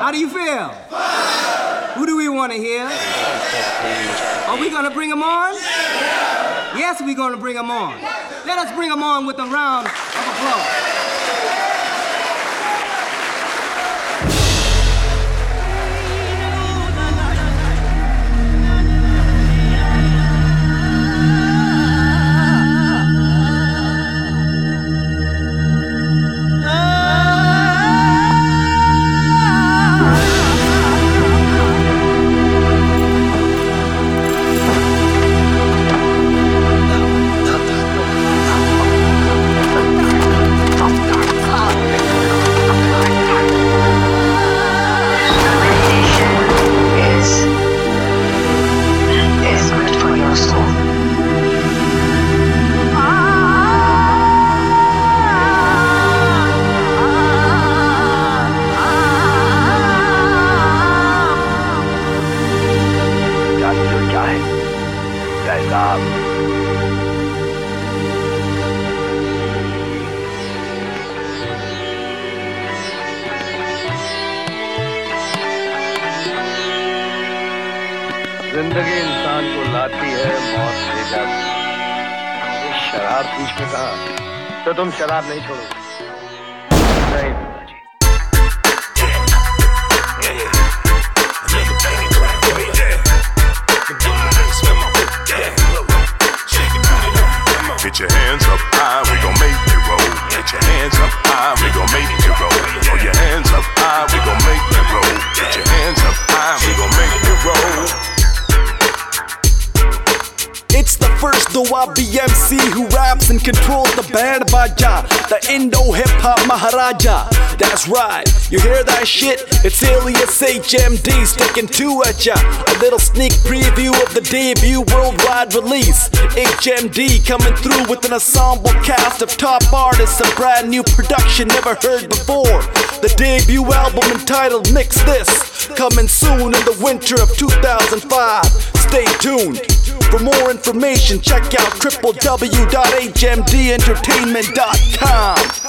How do you feel? Who do we want to hear? Are we going to bring them on? Yes, we're going to bring them on. Let us bring them on with a round क्या है ज़िंदगी इंसान को लाती है, मौत ले जाती शराब में कहा? तो तुम शराब नहीं छोड़ोगे। नहीं Get your hands up high, we gon' make it roll. Get your hands up high, we gon' make it roll. Throw your hands up high, we gon' make it roll. Get your hands up high, we gon' make it roll. It's the first Doabi MC who raps and controls the band Baja, the Indo hip hop Maharaja. That's right, you hear that shit? It's alias HMD sticking to at ya. A little sneak preview of the debut worldwide release. HMD coming through with an ensemble cast of top artists, a brand new production never heard before. The debut album entitled Mix This, coming soon in the winter of 2005. Stay tuned. For more information, check out www.hmdentertainment.com.